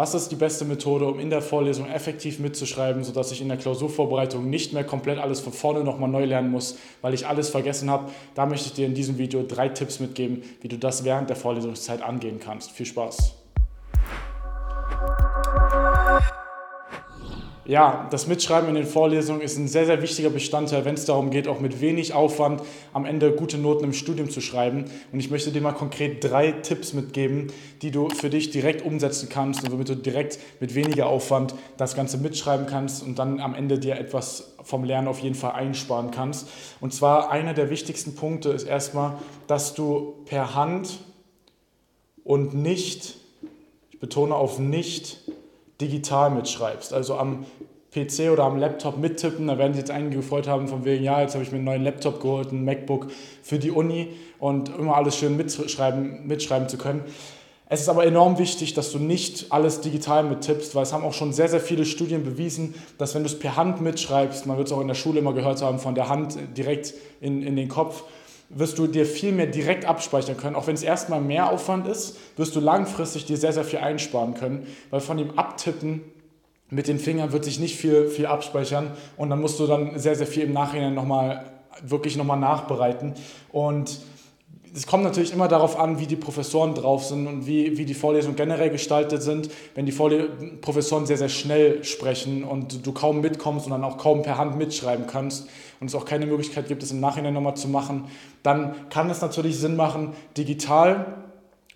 Was ist die beste Methode, um in der Vorlesung effektiv mitzuschreiben, sodass ich in der Klausurvorbereitung nicht mehr komplett alles von vorne nochmal neu lernen muss, weil ich alles vergessen habe? Da möchte ich dir in diesem Video drei Tipps mitgeben, wie du das während der Vorlesungszeit angehen kannst. Viel Spaß! Ja, das Mitschreiben in den Vorlesungen ist ein sehr, sehr wichtiger Bestandteil, wenn es darum geht, auch mit wenig Aufwand am Ende gute Noten im Studium zu schreiben. Und ich möchte dir mal konkret drei Tipps mitgeben, die du für dich direkt umsetzen kannst und womit du direkt mit weniger Aufwand das Ganze mitschreiben kannst und dann am Ende dir etwas vom Lernen auf jeden Fall einsparen kannst. Und zwar einer der wichtigsten Punkte ist erstmal, dass du per Hand und nicht, ich betone auf nicht, digital mitschreibst. Also am PC oder am Laptop mittippen. Da werden sich jetzt einige gefreut haben, von wegen, ja, jetzt habe ich mir einen neuen Laptop geholt, ein MacBook für die Uni und immer alles schön mitschreiben, mitschreiben zu können. Es ist aber enorm wichtig, dass du nicht alles digital mittippst, weil es haben auch schon sehr, sehr viele Studien bewiesen, dass wenn du es per Hand mitschreibst, man wird es auch in der Schule immer gehört haben, von der Hand direkt in, in den Kopf, wirst du dir viel mehr direkt abspeichern können. Auch wenn es erstmal mehr Aufwand ist, wirst du langfristig dir sehr, sehr viel einsparen können, weil von dem Abtippen mit den Fingern wird sich nicht viel, viel abspeichern und dann musst du dann sehr, sehr viel im Nachhinein nochmal, wirklich nochmal nachbereiten. Und es kommt natürlich immer darauf an, wie die Professoren drauf sind und wie, wie die Vorlesungen generell gestaltet sind. Wenn die Vorle Professoren sehr, sehr schnell sprechen und du kaum mitkommst und dann auch kaum per Hand mitschreiben kannst und es auch keine Möglichkeit gibt, es im Nachhinein nochmal zu machen, dann kann es natürlich Sinn machen, digital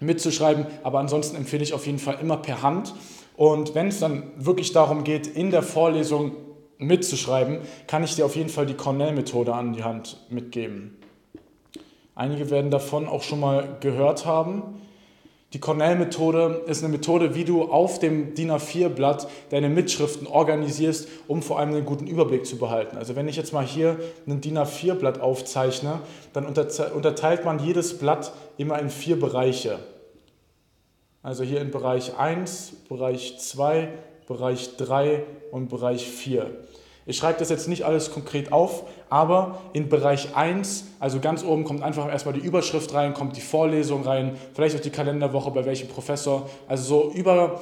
mitzuschreiben, aber ansonsten empfehle ich auf jeden Fall immer per Hand. Und wenn es dann wirklich darum geht, in der Vorlesung mitzuschreiben, kann ich dir auf jeden Fall die Cornell-Methode an die Hand mitgeben. Einige werden davon auch schon mal gehört haben. Die Cornell-Methode ist eine Methode, wie du auf dem DIN A4-Blatt deine Mitschriften organisierst, um vor allem einen guten Überblick zu behalten. Also wenn ich jetzt mal hier ein DIN A4-Blatt aufzeichne, dann unterteilt man jedes Blatt immer in vier Bereiche. Also hier in Bereich 1, Bereich 2, Bereich 3 und Bereich 4. Ich schreibe das jetzt nicht alles konkret auf, aber in Bereich 1, also ganz oben, kommt einfach erstmal die Überschrift rein, kommt die Vorlesung rein, vielleicht auch die Kalenderwoche bei welchem Professor. Also so über,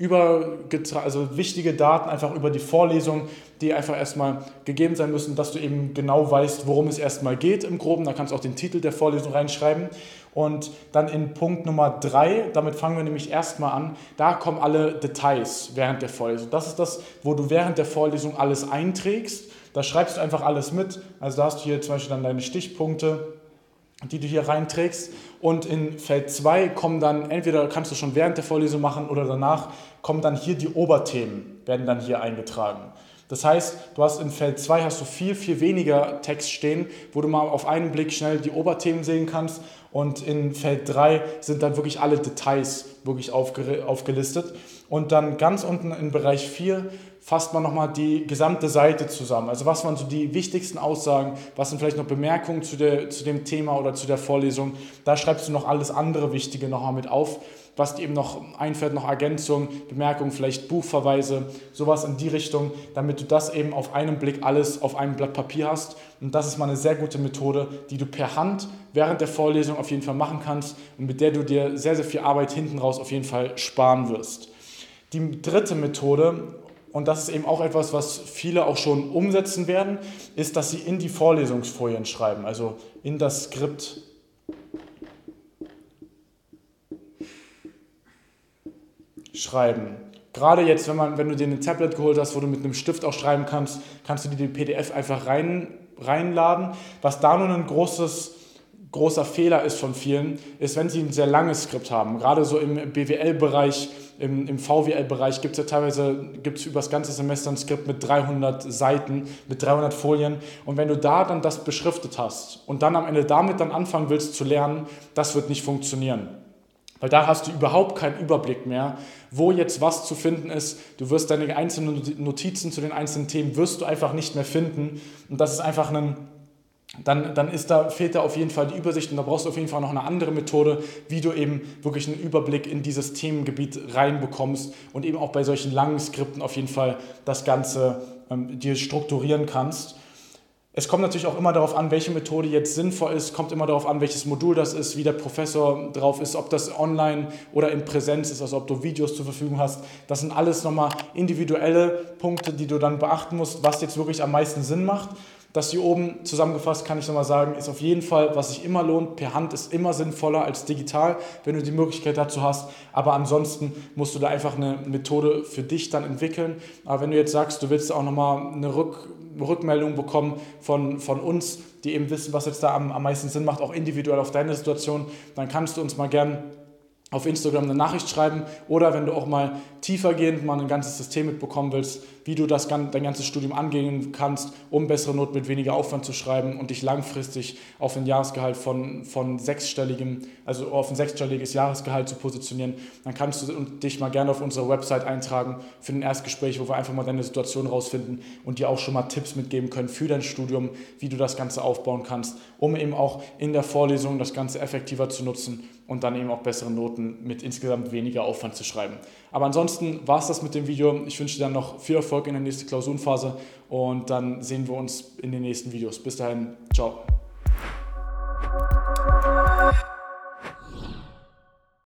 über also wichtige Daten einfach über die Vorlesung, die einfach erstmal gegeben sein müssen, dass du eben genau weißt, worum es erstmal geht im Groben. Da kannst du auch den Titel der Vorlesung reinschreiben. Und dann in Punkt Nummer drei, damit fangen wir nämlich erstmal an, da kommen alle Details während der Vorlesung. Das ist das, wo du während der Vorlesung alles einträgst. Da schreibst du einfach alles mit. Also da hast du hier zum Beispiel dann deine Stichpunkte, die du hier reinträgst. Und in Feld 2 kommen dann, entweder kannst du schon während der Vorlesung machen oder danach, kommen dann hier die Oberthemen, werden dann hier eingetragen. Das heißt, du hast in Feld 2 hast du viel, viel weniger Text stehen, wo du mal auf einen Blick schnell die Oberthemen sehen kannst. Und in Feld 3 sind dann wirklich alle Details wirklich aufgelistet. Und dann ganz unten im Bereich 4 fasst man nochmal die gesamte Seite zusammen. Also was waren so die wichtigsten Aussagen, was sind vielleicht noch Bemerkungen zu, der, zu dem Thema oder zu der Vorlesung. Da schreibst du noch alles andere Wichtige nochmal mit auf, was dir eben noch einfällt, noch Ergänzungen, Bemerkungen, vielleicht Buchverweise, sowas in die Richtung, damit du das eben auf einen Blick alles auf einem Blatt Papier hast. Und das ist mal eine sehr gute Methode, die du per Hand während der Vorlesung auf jeden Fall machen kannst und mit der du dir sehr, sehr viel Arbeit hinten raus auf jeden Fall sparen wirst. Die dritte Methode, und das ist eben auch etwas, was viele auch schon umsetzen werden, ist, dass sie in die Vorlesungsfolien schreiben, also in das Skript. Schreiben. Gerade jetzt, wenn, man, wenn du dir ein Tablet geholt hast, wo du mit einem Stift auch schreiben kannst, kannst du dir die PDF einfach rein, reinladen. Was da nur ein großes großer Fehler ist von vielen, ist, wenn sie ein sehr langes Skript haben. Gerade so im BWL-Bereich, im, im VWL-Bereich gibt es ja teilweise gibt's über das ganze Semester ein Skript mit 300 Seiten, mit 300 Folien. Und wenn du da dann das beschriftet hast und dann am Ende damit dann anfangen willst zu lernen, das wird nicht funktionieren. Weil da hast du überhaupt keinen Überblick mehr, wo jetzt was zu finden ist. Du wirst deine einzelnen Notizen zu den einzelnen Themen wirst du einfach nicht mehr finden. Und das ist einfach ein dann, dann ist da, fehlt da auf jeden Fall die Übersicht und da brauchst du auf jeden Fall noch eine andere Methode, wie du eben wirklich einen Überblick in dieses Themengebiet reinbekommst und eben auch bei solchen langen Skripten auf jeden Fall das Ganze ähm, dir strukturieren kannst. Es kommt natürlich auch immer darauf an, welche Methode jetzt sinnvoll ist, kommt immer darauf an, welches Modul das ist, wie der Professor drauf ist, ob das online oder in Präsenz ist, also ob du Videos zur Verfügung hast. Das sind alles nochmal individuelle Punkte, die du dann beachten musst, was jetzt wirklich am meisten Sinn macht. Das hier oben zusammengefasst kann ich nochmal sagen, ist auf jeden Fall, was sich immer lohnt. Per Hand ist immer sinnvoller als digital, wenn du die Möglichkeit dazu hast. Aber ansonsten musst du da einfach eine Methode für dich dann entwickeln. Aber wenn du jetzt sagst, du willst auch nochmal eine Rück Rückmeldung bekommen von, von uns, die eben wissen, was jetzt da am, am meisten Sinn macht, auch individuell auf deine Situation, dann kannst du uns mal gern auf Instagram eine Nachricht schreiben oder wenn du auch mal tiefergehend mal ein ganzes System mitbekommen willst, wie du das, dein ganzes Studium angehen kannst, um bessere Noten mit weniger Aufwand zu schreiben und dich langfristig auf ein Jahresgehalt von, von sechsstelligem, also auf ein sechsstelliges Jahresgehalt zu positionieren, dann kannst du dich mal gerne auf unsere Website eintragen für ein Erstgespräch, wo wir einfach mal deine Situation rausfinden und dir auch schon mal Tipps mitgeben können für dein Studium, wie du das Ganze aufbauen kannst, um eben auch in der Vorlesung das Ganze effektiver zu nutzen und dann eben auch bessere Noten mit insgesamt weniger Aufwand zu schreiben. Aber ansonsten war es das mit dem Video. Ich wünsche dir dann noch viel Erfolg in der nächsten Klausurenphase und dann sehen wir uns in den nächsten Videos. Bis dahin, ciao.